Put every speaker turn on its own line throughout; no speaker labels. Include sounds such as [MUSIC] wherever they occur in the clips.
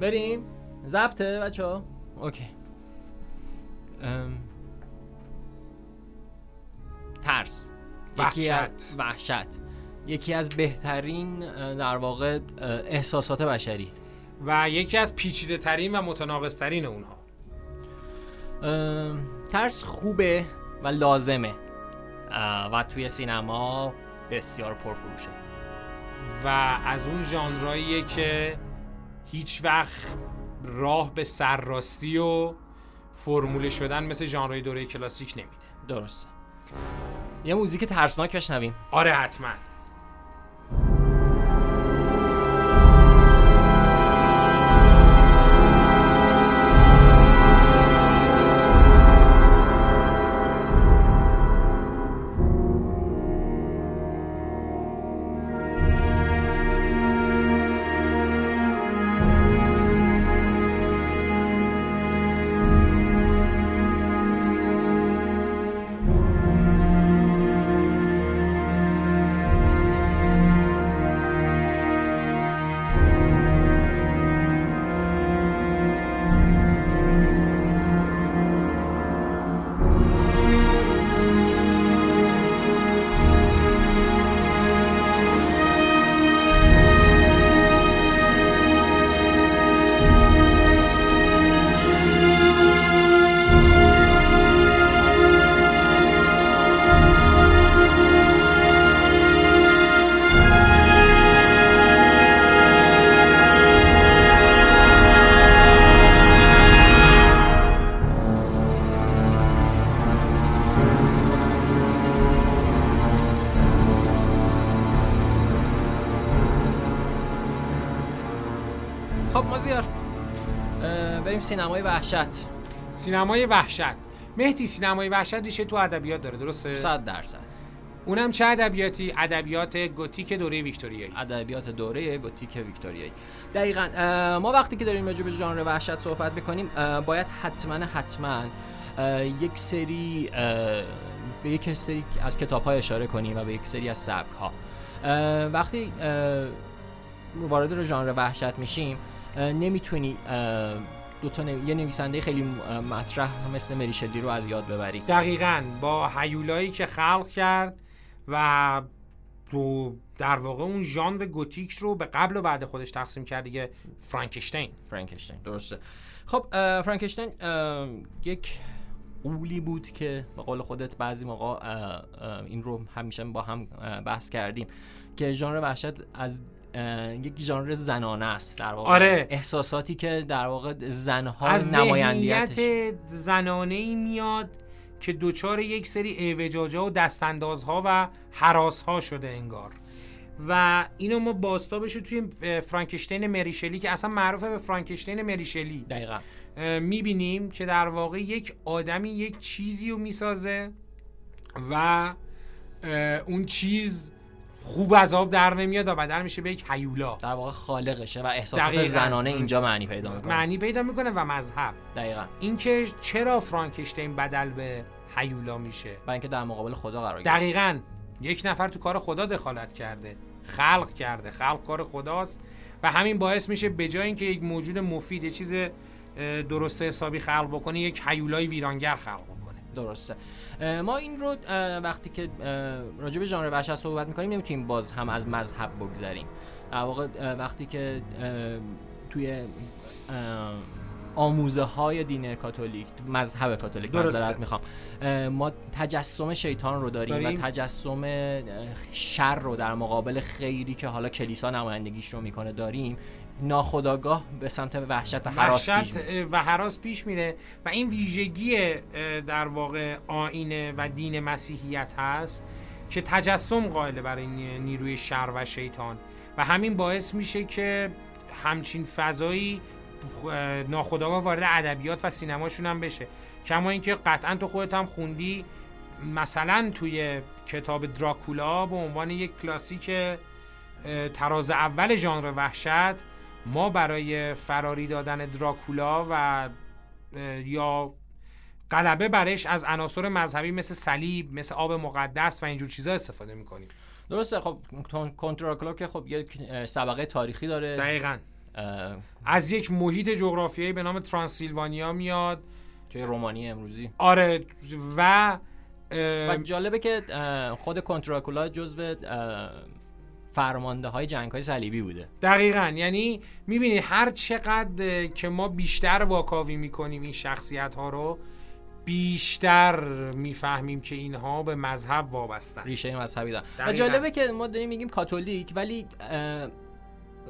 بریم. ضبطه بچه ها اوکی. ام... ترس. یکی از
وحشت.
وحشت. یکی از بهترین در واقع احساسات بشری.
و یکی از پیچیده ترین و متناقض ترین اونها.
ام، ترس خوبه و لازمه. اه، و توی سینما بسیار پرفروشه.
و از اون ژانراییه که هیچ وقت راه به سرراستی و فرموله شدن مثل ژانرهای دوره کلاسیک نمیده.
درسته. یه موزیک ترسناک بشنویم.
آره حتما.
بریم سینمای وحشت.
سینمای وحشت. مهدی سینمای وحشت ریشه تو ادبیات داره درسته؟
100 درصد.
اونم چه ادبیاتی؟ ادبیات گوتیک دوره ویکتوریایی.
ادبیات دوره گوتیک ویکتوریایی. دقیقا ما وقتی که داریم راجع به ژانر وحشت صحبت می‌کنیم باید حتما حتما یک سری به یک سری از کتاب های اشاره کنیم و به یک سری از سبک ها وقتی وارد ژانر وحشت میشیم نمی‌تونی دو تا نو- یه نویسنده خیلی مطرح مثل مریشلی رو از یاد ببری.
دقیقا. با هیولایی که خلق کرد و دو در واقع اون ژانر گوتیک رو به قبل و بعد خودش تقسیم کرد دیگه فرانکشتین.
فرانکشتین درسته. خب فرانکشتین یک قولی بود که به قول خودت بعضی موقع این رو همیشه با هم بحث کردیم که ژانر وحشت از یک ژانر زنانه است در واقع.
آره.
احساساتی که در واقع زنها
از
نمایندیتش.
ذهنیت زنانه ای میاد که دوچار یک سری اعوجاجا و دستاندازها و حراسها شده انگار. و اینو ما باستابش رو توی فرانکشتین مریشلی که اصلا معروفه به فرانکشتین مریشلی
دقیقا.
می‌بینیم که در واقع یک آدمی یک چیزی رو می‌سازه و اون چیز خوب از آب در نمیاد و بدل میشه به یک حیولا
در واقع خالقشه و احساسات
دقیقاً.
زنانه اینجا معنی پیدا می‌کنه.
معنی پیدا می‌کنه و مذهب.
دقیقا.
اینکه چرا فرانکشتین بدل به حیولا میشه.
برای اینکه در مقابل خدا قرار گرفت.
دقیقا. یک نفر تو کار خدا دخالت کرده. خلق کرده. خلق کار خداست. و همین باعث میشه به جای اینکه یک موجود مفید چیز اه، درست حسابی خلق بکنه یک حیولای ویرانگر خلق بکنه.
درسته ما این رو وقتی که راجع به ژانر وحشت صحبت می‌کنیم نمی‌تونیم باز هم از مذهب بگذریم در واقع وقتی که توی آموزه های دین کاتولیک مذهب کاتولیک. معذرت می‌خوام ما تجسم شیطان رو داریم,
داریم.
و تجسم شر رو در مقابل خیری که حالا کلیسا نمایندگیش رو می‌کنه داریم ناخداگاه به سمت وحشت و حراس پیش میره.
و حراس پیش میره و این ویژگی در واقع آینه و دین مسیحیت هست که تجسم قائل برای نی- نیروی شر و شیطان و همین باعث میشه که همچین فضایی اه، ناخودآگاه وارد ادبیات و سینماشون هم بشه کما اینکه قطعا تو خودت هم خوندی مثلا توی کتاب دراکولا به عنوان یک کلاسیک تراز اول ژانر وحشت ما برای فراری دادن دراکولا و یا غلبه برش از عناصر مذهبی مثل صلیب مثل آب مقدس و اینجور چیزا استفاده می‌کنیم.
درسته. خب کن- کنتراکلا که خب یک اه، سابقه تاریخی داره.
دقیقا.
اه،
از یک محیط جغرافیایی به نام ترانسیلوانیا میاد.
توی رومانی امروزی.
آره. و اه،
و جالبه که خود کنتراکولا جزو فرمانده های جنگ های صلیبی بوده.
دقیقا. یعنی می‌بینی هر چقدر اه، که ما بیشتر واکاوی می‌کنیم این شخصیت ها رو بیشتر می‌فهمیم که اینها به مذهب وابستن.
ریشه مذهبی دارن. و. جالبه که ما داریم میگیم کاتولیک ولی اه،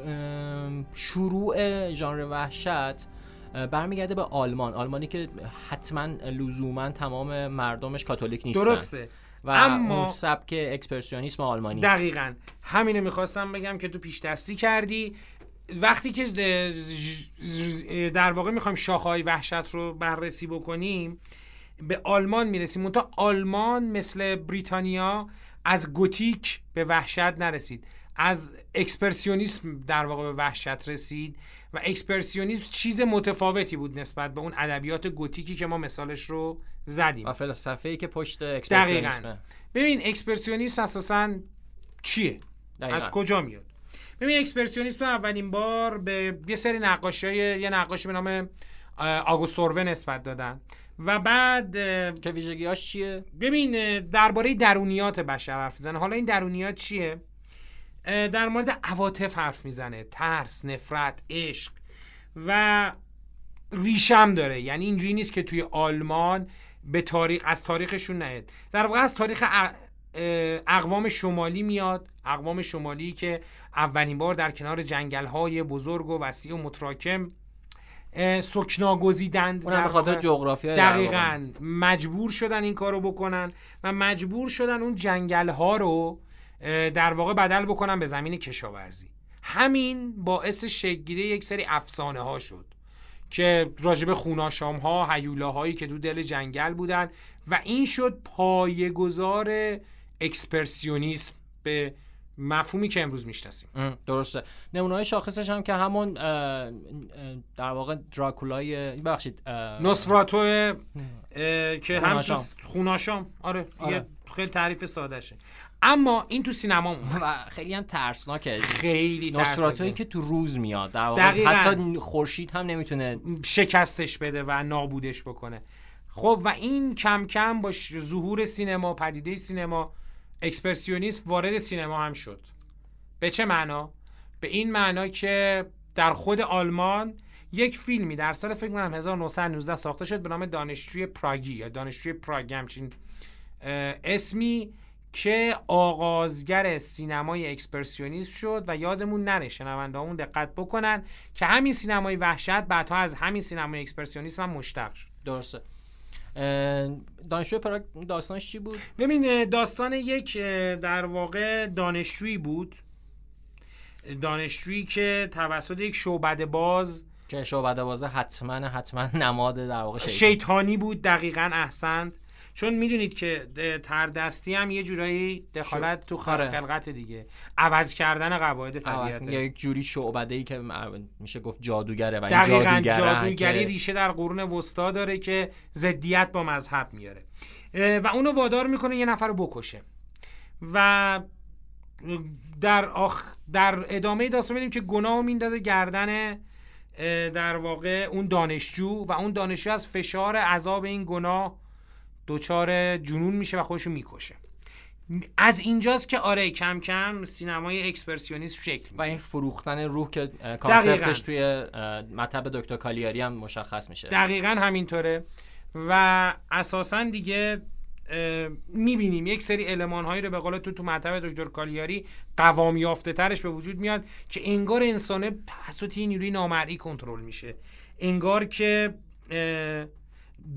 ام، شروع ژانر وحشت اه، برمیگرده به آلمان. آلمانی که حتما لزوما تمام مردمش کاتولیک نیستن.
درسته.
و
اما-
اون سبک اکسپرسیونیسم آلمانی.
دقیقا. همینو می‌خواستم بگم که تو پیش دستی کردی. وقتی که در واقع می‌خوایم شاخهای وحشت رو بررسی بکنیم به آلمان می‌رسیم. منتها آلمان مثل بریتانیا از گوتیک به وحشت نرسید. از اکسپرسیونیسم در واقع به وحشت رسید. و اکسپرسیونیسم چیز متفاوتی بود نسبت به اون ادبیات گوتیکی که ما مثالش رو زدیم.
و فلسفه ای که پشت
دقیقا.
اکسپرسیونیسم
ببین اکسپرسیونیسم اساسا چیه؟
دقیقاً.
از کجا میاد؟ ببین اکسپرسیونیسم اولین بار به یه سری نقاشی یه نقاشی به نام اه، آگوست اروه نسبت دادن. و بعد
که ویژگیاش چیه؟
ببین درباره درونیات بشر حرف می‌زنه. حالا این درونیات چیه؟ در مورد عواطف حرف می‌زنه. ترس نفرت عشق و ریشم داره. یعنی اینجوری نیست که توی آلمان به تاریخ از تاریخشون نیاد در واقع از تاریخ اقوام شمالی میاد. اقوام شمالی که اولین بار در کنار جنگل های بزرگ و وسیع و متراکم سکنا گزیدند
اونم به خاطر
واقع.
جغرافیا
دقیقا. مجبور شدن این کارو بکنن و مجبور شدن اون جنگل ها رو در واقع بدل بکنن به زمین کشاورزی. همین باعث شکلگیری یک سری افسانه ها شد که راجب خوناشام ها هیولا هایی که تو دل جنگل بودن و این شد پایه‌گذار اکسپرسیونیسم به مفهومی که امروز می‌شناسیم.
درسته. نمونه های شاخصش هم که همون در واقع دراکولای ببخشید اه،
که هم
خوناشام.
آره,
آره.
یه خیلی تعریف ساده شه اما این تو سینما.
و خیلی هم ترسناکه
خیلی ترسناکه.
که تو روز میاد در واقع. حتی خورشید هم نمی‌تونه
شکستش بده و نابودش بکنه خب و این کم کم با ظهور سینما پدیده سینما اکسپرسیونیسم وارد سینما هم شد به چه معنا به این معنا که در خود آلمان یک فیلمی در سال فکر کنم 1919 ساخته شد به نام دانشجوی پراگی یا دانشجوی پراگ همچین اسمی که آغازگر سینمای اکسپرسیونیسم شد و یادمون نره شنوندهامون دقت بکنن که همین سینمای وحشت بعدها از همین سینمای اکسپرسیونیسم هم مشتق شد.
درسته. اه، دانشجوی پراگ داستانش چی بود؟
ببین داستان یک در واقع دانشجویی بود. دانشجویی که توسط یک شعبده باز
که شعبده بازه حتما حتما نماد در واقع شیطان.
شیطانی بود دقیقا احسنت. چون می‌دونید که تردستی هم یه جورایی دخالت تو خل-
آره.
خلقت دیگه. عوض کردن قواعد طبیعت
یک جوری شعبده ای که میشه گفت جادوگره و
دقیقا جادوگری ریشه در قرون وسطا داره که ضدیت با مذهب میاره. و اونو وادار می‌کنه یه نفر رو بکشه. و در آخ... در ادامه داستان میدیم که گناه میندازه گردن در واقع اون دانشجو و اون دانشجو از فشار عذاب این گناه دچار جنون میشه و خودشو می‌کشه از اینجاست که آره کم کم سینمای اکسپرسیونیسم شکل
و
می‌گیره.
این فروختن روح که. کانسپتش توی مطب دکتر کالیاری هم مشخص میشه
دقیقا همینطوره و اساسا دیگه می‌بینیم یک سری علمان هایی رو به قول تو تو مطب دکتر کالیاری قوام یافته ترش به وجود میاد که انگار انسانه توسط یه نیروی نامرئی کنترل میشه انگار که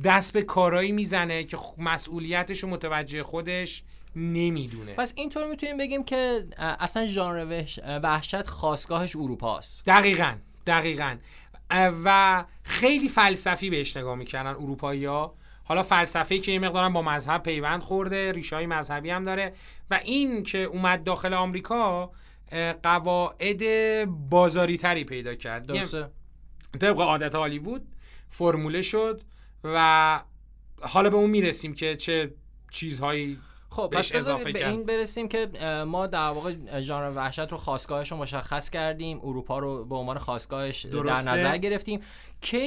دست به کارایی می‌زنه که مسئولیتش رو متوجه خودش نمی‌دونه.
پس اینطور می‌تونیم بگیم که اصلا ژانر وحشت خواستگاهش اروپاست.
دقیقا دقیقا. و خیلی فلسفی بهش نگاه می‌کردن اروپایی ها حالا فلسفه که یه مقدارم با مذهب پیوند خورده ریشه های مذهبی هم داره. و این که اومد داخل آمریکا قواعد بازاری تری پیدا کرد.
درسته.
طبق عادت هالیوود فرموله شد و حالا به اون می‌رسیم که چه چیزهایی
خب
بهش
پس
اضافه
به. این برسیم که ما در واقع ژانر وحشت رو خاستگاهش رو مشخص کردیم اروپا رو به عنوان خاستگاهش در
درسته.
نظر گرفتیم که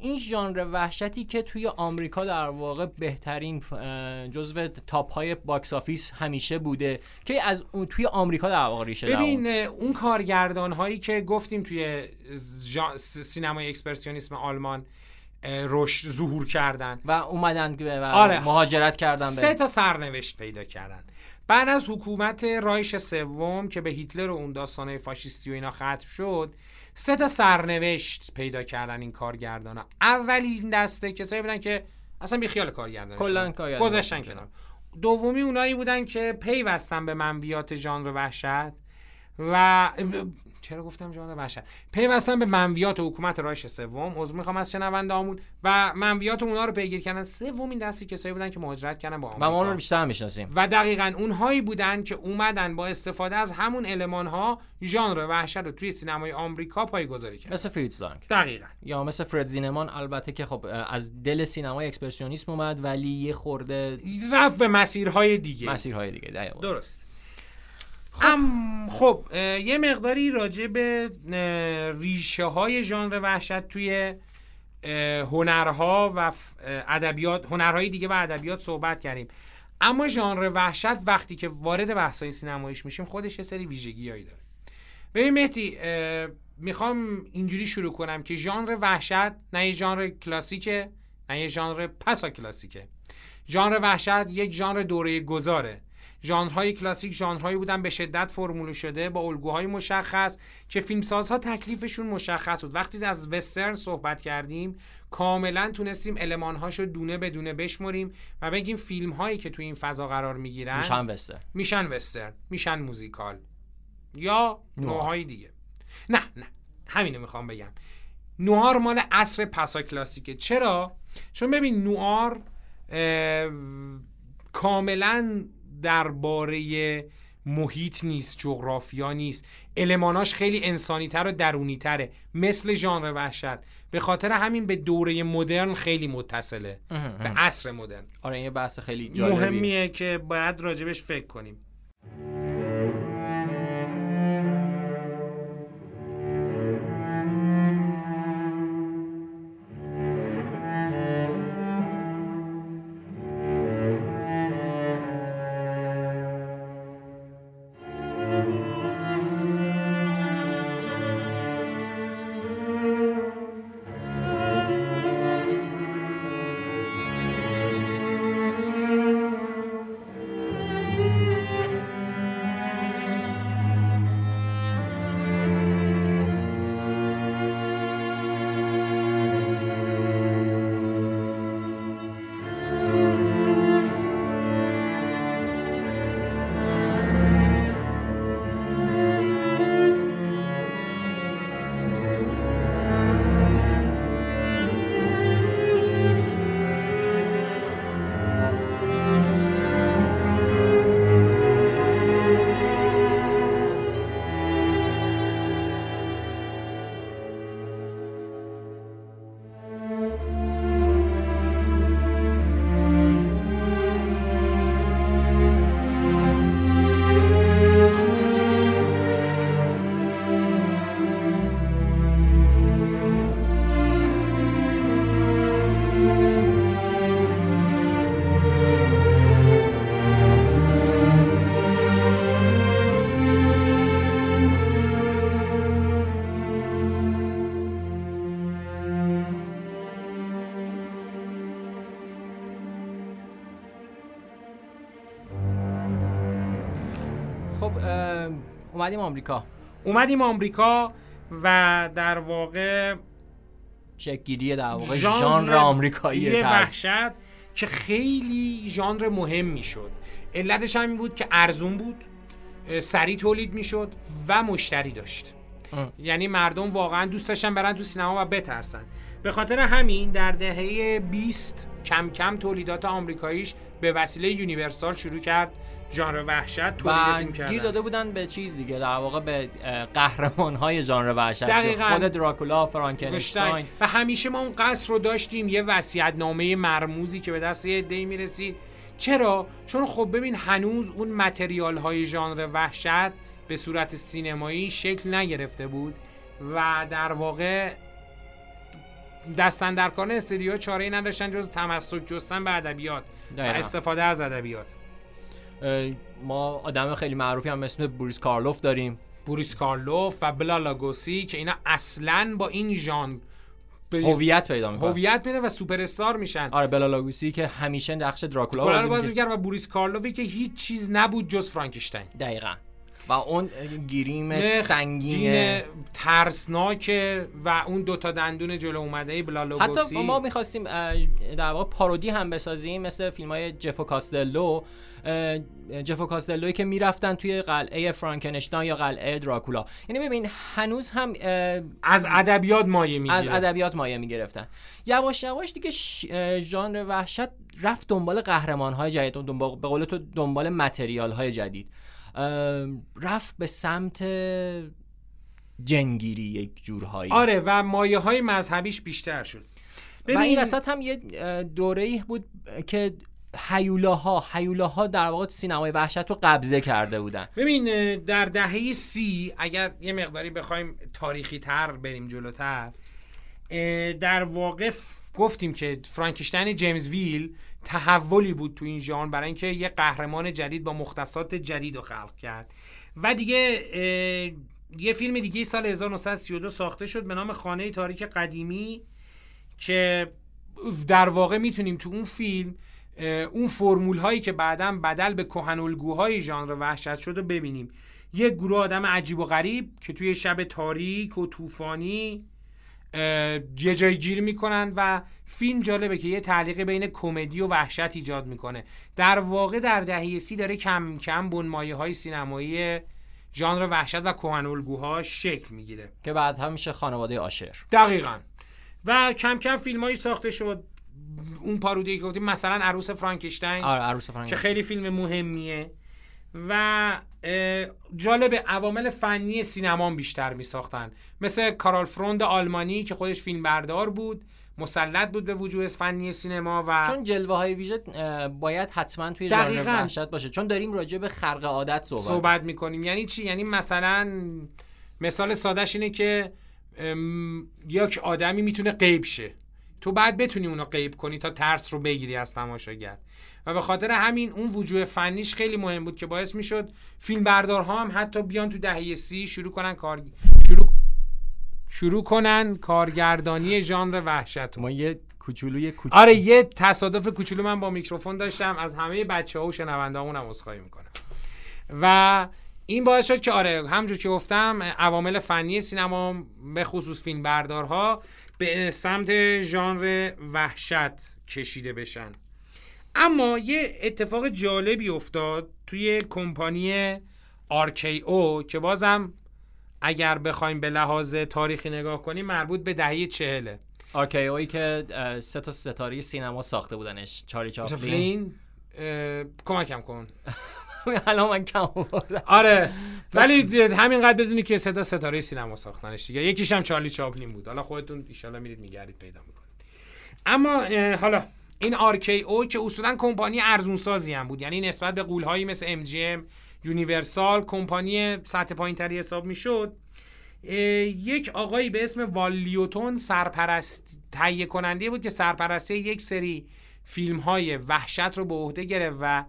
این ژانر وحشتی که توی آمریکا در واقع بهترین جزو top های box office همیشه بوده که از اون توی آمریکا در واقع ریشه در
ببین اون کارگردان هایی که گفتیم توی سینمای اکسپرسیونیسم آلمان رشد ظهور کردن.
و اومدن و
آره.
مهاجرت کردن
سه
به
تا سرنوشت پیدا کردن. بعد از حکومت رایش سوم که به هیتلر و اون داستانه فاشیستی و اینا ختم شد سه تا سرنوشت پیدا کردن این کارگردان ها اولین دسته کسایی بودن که اصلا بی خیال کارگردان
کلاً
گذاشتن. کنار. دومی اونایی بودن که پیوستن به منبیات ژانر وحشت و چرا گفتم ژانر وحشت؟ پیوستن به منبیات حکومت رایش سوم. عذر می‌خوام از شنوندهامون و منبیات اونا رو پیگیری کردن. سومین دستی کسایی بودن که مهاجرت کردن با
و
آمریکا
ما اون رو بیشتر می‌شناسیم.
و دقیقا اونهایی بودن که اومدن با استفاده از همون المان ها ژانر وحشت رو توی سینمای آمریکا پایگذاری کردن.
مثل فریتز لانگ
دقیقا.
یا مثل فرد زینمان. البته که خب از دل سینمای اکسپرسیونیسم اومد ولی یه خورده
رفت به مسیرهای دیگه.
مسیرهای دیگه. دقیقاً.
درست. ام خب یه مقداری راجع به ریشه های ژانر وحشت توی هنرها و ادبیات هنرهای دیگه و ادبیات صحبت کردیم. اما ژانر وحشت وقتی که وارد بحث‌های سینماییش میشیم خودش یه سری ویژگیهایی داره. ببین مهدی می‌خوام اینجوری شروع کنم که ژانر وحشت نه یه ژانر کلاسیکه نه یه ژانر پسا کلاسیکه. ژانر وحشت یک ژانر دوره گذاره. ژانرهای کلاسیک ژانرهایی بودن به شدت فرموله شده با الگوهای مشخص که فیلمسازها تکلیفشون مشخص بود. وقتی از وسترن صحبت کردیم کاملا تونستیم المانهاشو دونه به دونه بشمریم و بگیم فیلم هایی که تو این فضا قرار می‌گیرن
میشن وستر
میشن وسترن میشن موزیکال. یا
نوار.
نوعهای دیگه. نه نه. همینو می‌خوام بگم. نوار مال عصر پسا کلاسیکه. چرا؟ چون ببین نوار اه، کاملا درباره محیط نیست جغرافیا نیست. الماناش خیلی انسانی تر و درونی تره مثل ژانر وحشت. به خاطر همین به دوره مدرن خیلی متصله. به عصر مدرن.
آره این یه بحث خیلی جالبی.
مهمیه که باید راجبش فکر کنیم.
اومدیم آمریکا.
اومدیم آمریکا و در واقع
شکلگیری در واقع ژانر آمریکایی
وحشت که خیلی ژانر مهم می‌شد. علتش هم این بود که ارزون بود سریع تولید می‌شد و مشتری داشت.
اه.
یعنی مردم واقعا دوست داشتن برن تو سینما و بترسن. به خاطر همین در دهه 20 کم کم تولیدات آمریکاییش به وسیله یونیورسال شروع کرد ژانر وحشت تولید فیلم کردن.
گیر داده بودن به چیز دیگه در واقع به قهرمان های ژانر وحشت.
دقیقاً.
خود دراکولا فرانکنشتاین.
و همیشه ما اون قصر رو داشتیم یه وصیت نامه مرموزی که به دست یه عده‌ای می‌رسید. چرا؟ چون خب ببین هنوز اون متریال های ژانر وحشت به صورت سینمایی شکل نگرفته بود و در واقع دستن در کار استودیو چاره ای نداشتن جز تمسک جستن به ادبیات و استفاده از ادبیات.
ما آدم خیلی معروفی هم اسم بوریس کارلوف داریم.
بوریس کارلوف و بلا لاگوسی که اینا اصلا با این ژانر
هویت پیدا می‌کنن.
هویت میده و سوپر استار میشن.
آره بلالاگوسی که همیشه نقش دراکولا
بازی می‌کرد و بوریس کارلوفی که هیچ چیز نبود جز فرانکشتاین.
دقیقا. و اون گریم سنگین.
ترسناک و اون دوتا دندون جلو اومده بلالاگوسی
حتی ما می‌خواستیم در واقع پارودی هم بسازیم مثل فیلم های جفو کاستلو. جفو کاستلوی که می‌رفتن توی قلعه فرانکنشتاین یا قلعه دراکولا. یعنی ببین هنوز هم
از ادبیات مایه می‌گیره.
از ادبیات مایه می‌گرفتن. یواش یواش دیگه ژانر وحشت رفت دنبال قهرمان های جدید دنبال به قول تو دنبال متریال های جدید. رفت به سمت جنگیری یک جورهایی.
آره و مایه های مذهبیش بیشتر شد.
ببین و این وسط هم یه دوره بود که هیولاها هیولاها در واقع سینمای وحشت رو قبضه کرده بودن.
ببین در دهه سی اگر یه مقداری بخوایم تاریخی تر بریم جلوتر در واقع گفتیم که فرانکشتین جیمز ویل تحولی بود تو این ژانر برای اینکه یه قهرمان جدید با مختصات جدید رو خلق کرد. و دیگه یه فیلم دیگه سال 1932 ساخته شد به نام خانه تاریک قدیمی که در واقع می‌تونیم تو اون فیلم اون فرمول هایی که بعدا بدل به کهن الگوهای ژانر وحشت شد رو ببینیم. یک گروه آدم عجیب و غریب که توی شب تاریک و طوفانی یه جای گیر می‌کنن و فیلم جالبه که یه تعلیق بین کمدی و وحشت ایجاد می‌کنه. در واقع در دهه سی داره کم کم بنمایه های سینمایی ژانر وحشت و کهن الگوها شکل می‌گیره.
که بعد هم میشه خانواده آشر
دقیقا. و کم کم فیلم هایی ساخته شد. اون پارودی که گفتیم مثلا عروس فرانکشتاین
آره عروس
که خیلی فیلم مهمیه. و جالب عوامل فنی سینما بیشتر می ساختن مثل کارال فروند آلمانی که خودش فیلم بردار بود مسلط بود به وجوه فنی سینما و
چون جلوه های ویژه باید حتما توی ژانر وحشت باشه. چون داریم راجع به خرق عادت صحبت
صحبت می‌کنیم. یعنی چی؟ یعنی مثلا مثال سادهش اینه که یک آدمی می‌تونه غیب شه. تو بعد بتونی اونو غیب کنی تا ترس رو بگیری از تماشاگر. و به خاطر همین اون وجوه فنیش خیلی مهم بود که باعث می‌شد فیلم بردارها هم حتی بیان تو دهه سی شروع کنن کار شروع شروع کنن کارگردانی ژانر وحشت
ما یه کوچولوی کوچولو
آره یه تصادف کوچولو من با میکروفون داشتم. از همه بچه ها و شنوندهامون هم عذرخواهی می‌کنم. و این باعث شد که آره همجور که گفتم عوامل فنی سینما به خصوص فیلم بردارها به سمت ژانر وحشت کشیده بشن. اما یه اتفاق جالبی افتاد توی کمپانی RKO که بازم اگر بخوایم به لحاظ تاریخی نگاه کنیم مربوط به دهه چهله
RKO که سه تا ستاره سینما ساخته بودنش. چاری چاپلین.
کمکم کن. [LAUGHS]
الان من کم
آره ولی همینقدر بدونی که تا ستاره سینما ساختنش دیگه. یکیش هم چارلی چاپلین بود. حالا خودتون ان میرید میگردید پیدا می‌کنید. اما حالا این RKO که اصولا کمپانی ارزون سازی هم بود. یعنی نسبت به قولهایی مثل MGM یونیورسال کمپانی سطح پایین تری حساب می‌شد. یک آقایی به اسم وال لیوتون سرپرست تهیه کننده بود که سرپرستی یک سری فیلم های وحشت رو به عهده گرفت و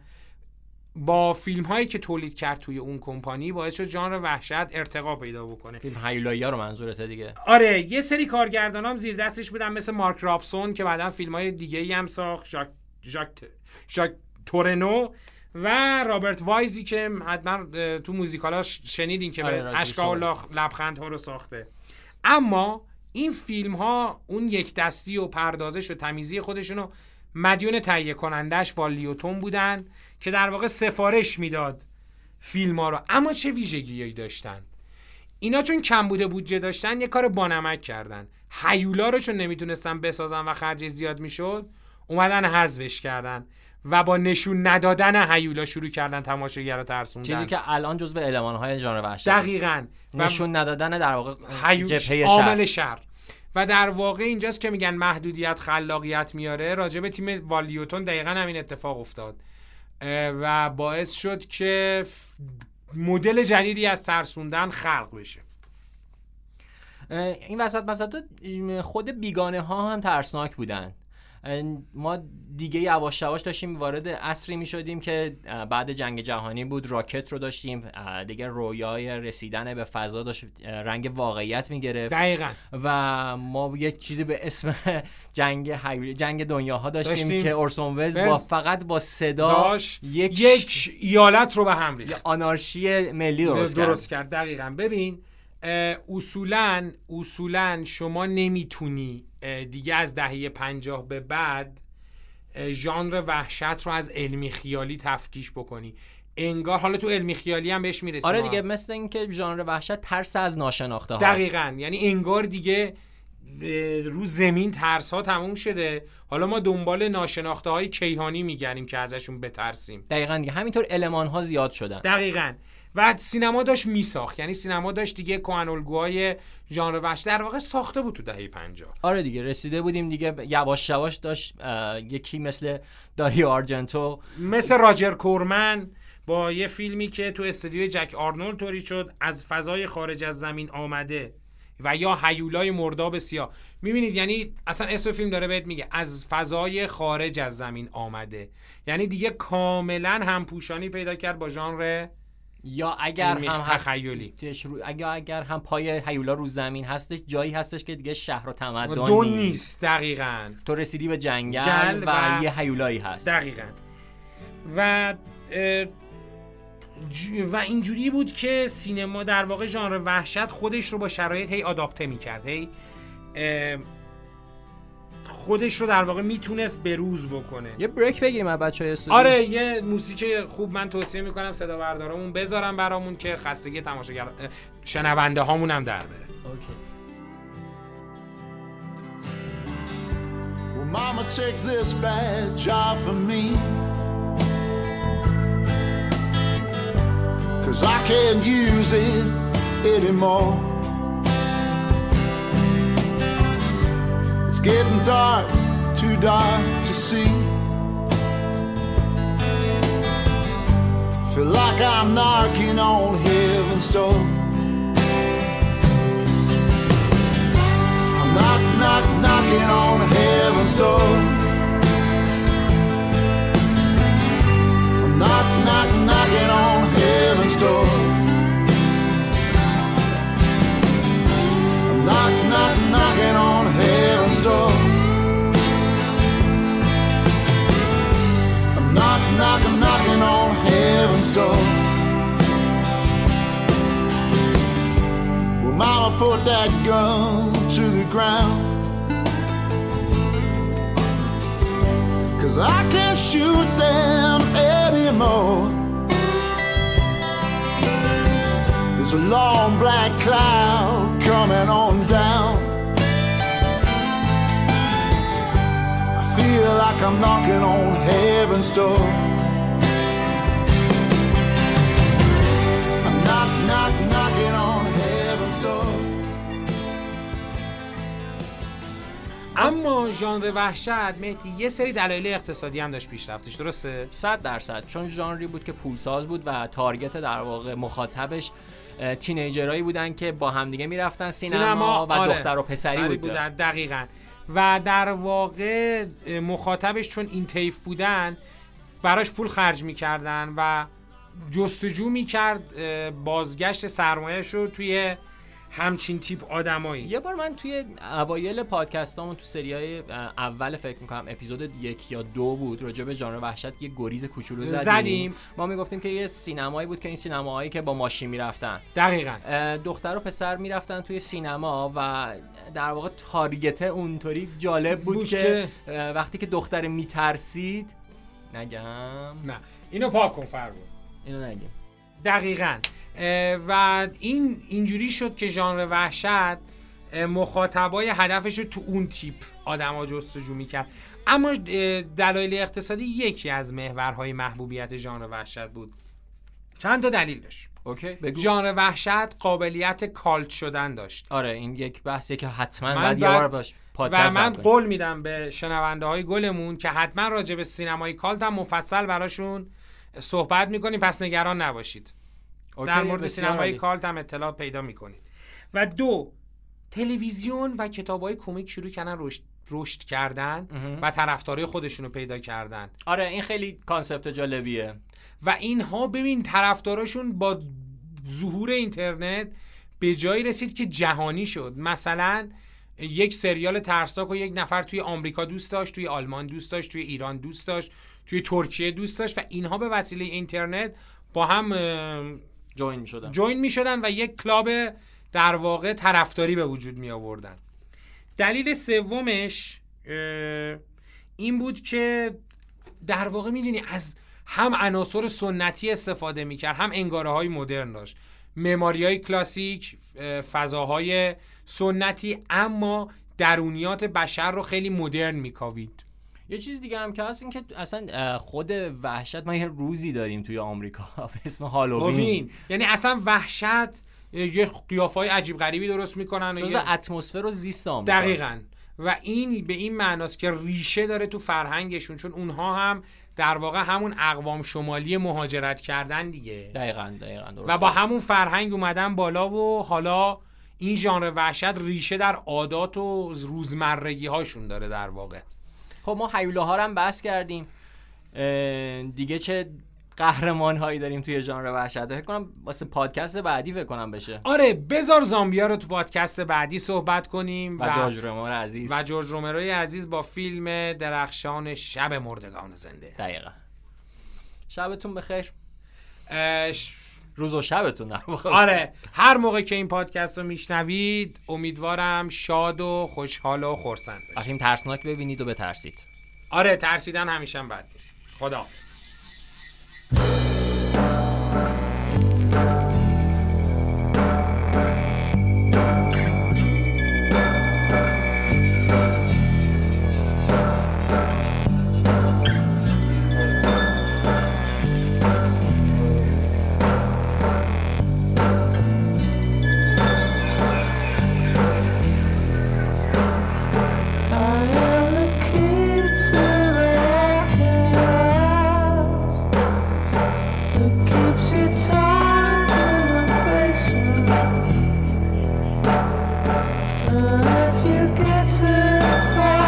با فیلم هایی که تولید کرد توی اون کمپانی باعث شد ژانر وحشت ارتقا پیدا بکنه.
فیلم هیولایی ها رو منظورته دیگه.
آره یه سری کارگردان هم زیر دستش بودن مثل مارک رابسون که بعدا فیلم های دیگه ای هم ساخت ژاک ژاک ژاک تورنو و رابرت وایزی که حتما تو موزیکالاش شنیدین که آره به اشکا و لبخند ها رو ساخته. اما این فیلم ها اون یک دستی و پردازش و تمیزی خودشونو مدیون تهیه کنندش والیوتون بودن. که در واقع سفارش می‌داد فیلم ها رو. اما چه ویژگیهایی داشتن؟ اینا چون کم بوده بودجه داشتن یه کار بانمک کردن. هیولا رو چون نمی‌تونستن بسازن و خرج زیاد می‌شد اومدن حذفش کردن و با نشون ندادن هیولا شروع کردن تماشاگر رو ترسوندن.
چیزی که الان جزو المان های ژانر وحشت.
دقیقاً.
نشون ندادن در واقع جبهه
عامل شر و در واقع اینجاست که میگن محدودیت خلاقیت میاره. راجب تیم والیوتون دقیقا همین اتفاق افتاد. و باعث شد که مدل جدیدی از ترسوندن خلق بشه.
این وسط مثلا خود بیگانه ها هم ترسناک بودن. ما دیگه یواش یواش داشتیم وارد عصری می شدیم که بعد جنگ جهانی بود راکت رو داشتیم. دیگه رویای رسیدن به فضا داشت رنگ واقعیت می گرفت
دقیقا.
و ما یک چیزی به اسم [LAUGHS] جنگ جنگ دنیاها داشتیم, داشتیم. که اورسون وز با فقط با صدا
یک یک ایالت رو به هم ریخت.
آنارشی ملی درست,
درست کرد. دقیقا. ببین اصولا اصولا شما نمی‌تونی دیگه از دهه پنجاه به بعد ژانر وحشت رو از علمی خیالی تفکیش بکنی. انگار حالا تو علمی خیالی هم بهش می‌رسیم
آره دیگه مثل اینکه ژانر وحشت ترس از ناشناخته ها.
دقیقا. یعنی انگار دیگه رو زمین ترس ها تموم شده. حالا ما دنبال ناشناخته های کیهانی میگردیم که ازشون بترسیم.
دقیقا دیگه. همینطور المان ها زیاد شدن.
دقیقا. و سینما داشت میساخت. یعنی سینما داشت دیگه کهن الگوهای ژانر وحش. در واقع ساخته بود تو دهه 50
آره دیگه رسیده بودیم دیگه. یواش یواش داشت یکی مثل داری آرجنتو
مثل راجر کورمن با یه فیلمی که تو استودیوی جک آرنولد تولید شد از فضای خارج از زمین آمده و یا هیولای مرداب سیاه می‌بینید یعنی اصلا اسم فیلم داره بهت میگه از فضای خارج از زمین آمده. یعنی دیگه کاملا همپوشانی پیدا کرد با ژانر
یا اگر هم
تخیلی.
اگر اگر هم پای هیولا رو زمین هستش جایی هستش که دیگه شهر و تمدن
دون نیست. دقیقا.
تو رسیدی به جنگل و, و, یه هیولایی هست.
دقیقا. و و اینجوری بود که سینما در واقع ژانر وحشت خودش رو با شرایط هی آداپته می‌کرد. هی خودش رو در واقع می‌تونست بروز بکنه
یه بریک بگیریم از بچهای
آره یه موسیقی خوب من توصیه می‌کنم صدا بردارمون بذارم برامون که خستگی تماشاگر شنونده هامون هم در بره
اوکی
Well, mama, take this badge off of me. Cause I can't use it anymore. Getting dark, too dark to see. Feel like I'm knocking on heaven's door. I'm knock, knock, knocking on cloud coming on down. feel like I'm knocking on heaven's door. I'm knock, knock, knocking on heaven's door.
اما ژانر وحشت مهدی یه سری دلایل اقتصادی هم داشت پیشرفتش درسته
100 درصد چون ژانری بود که پولساز بود و تارگت در واقع مخاطبش تینیجرایی بودن که با همدیگه می‌رفتن سینما, سینما و آره. دختر و پسری بود
بودن دقیقاً و در واقع مخاطبش چون این تیف بودن براش پول خرج می‌کردن و جستجو می‌کرد بازگشت سرمایهش رو توی همچین تیپ آدمایی.
یه بار من توی اوایل پادکستامون تو سری های اول فکر می‌کنم اپیزود یک یا دو بود راجع به ژانر وحشت یه گریز کوچولو زدیم.
زدیم.
ما می‌گفتیم که یه سینمایی بود که این سینماهایی که با ماشین می‌رفتن.
دقیقا.
دختر و پسر می‌رفتن توی سینما و در واقع تارگت اونطوری جالب بود, که, وقتی که دختر میترسید نگم.
نه. اینو پاک کن فرمون.
اینو نگیم.
دقیقا. و این اینجوری شد که ژانر وحشت مخاطبای هدفش رو تو اون تیپ آدما جستجو می‌کرد. اما دلایل اقتصادی یکی از محورهای محبوبیت ژانر وحشت بود. چند تا دلیل داشت.
okay
ژانر وحشت قابلیت cult شدن داشت.
آره این یک بحثیه که حتما باید درباره‌ش
و من قول میدم به شنونده های گلمون که حتما راجع به سینمای cult هم مفصل براشون صحبت می‌کنیم. پس نگران نباشید. در مورد سینمای. cult هم اطلاعات پیدا می‌کنید. و دو تلویزیون و کتاب های کمیک شروع کردن رشد, رشد کردن و طرفدارای خودشونو پیدا کردن.
آره این خیلی concept جالبیه.
و اینها ببین طرفداراشون با ظهور اینترنت به جایی رسید که جهانی شد. مثلا یک سریال ترسناک و یک نفر توی آمریکا دوست داشت توی آلمان دوست داشت توی ایران دوست داشت توی ترکیه دوست داشت و اینها به وسیله اینترنت با هم
join می شدم
join می شدن و یک club در واقع طرفداری به وجود می آوردن دلیل سومش این بود که در واقع می‌دونی از هم عناصر سنتی استفاده می‌کرد هم انگاره های مدرن داشت. معماری های کلاسیک اه، فضاهای سنتی اما درونیات بشر رو خیلی مدرن میکاوید.
یه چیز دیگه هم که هست این که اصلا خود وحشت ما یه روزی داریم توی آمریکا [LAUGHS] به اسم هالووین.
یعنی اصلا وحشت یه قیافه های عجیب غریبی درست می‌کنن
جزو
یه-
اتمسفر و زیست آمریکا.
دقیقا. و این به این معناست که ریشه داره تو فرهنگشون چون اونها هم در واقع همون اقوام شمالی مهاجرت کردن دیگه.
دقیقا دقیقا درست.
و با همون فرهنگ اومدن بالا و حالا این ژانر وحشت ریشه در عادات و روزمرگی هاشون داره در واقع.
خب ما هیولاها هم بحث کردیم. دیگه چه قهرمان هایی داریم توی ژانر وحشت. فکر کنم واسه پادکست بعدی فکر کنم بشه.
آره بذار زامبیا رو تو پادکست بعدی صحبت کنیم
و جورج رومر عزیز.
و جورج رومروی عزیز با فیلم درخشان شب مردگان زنده.
دقیقا. شبتون بخیر. روز و شبتون در
آره هر موقع که این پادکست رو میشنوید امیدوارم شاد و خوشحال و خورسند باشید.
وقتی ترسناک ببینید و بترسید.
آره ترسیدن همیشه هم بد نیست. خداحافظ. if you get too far.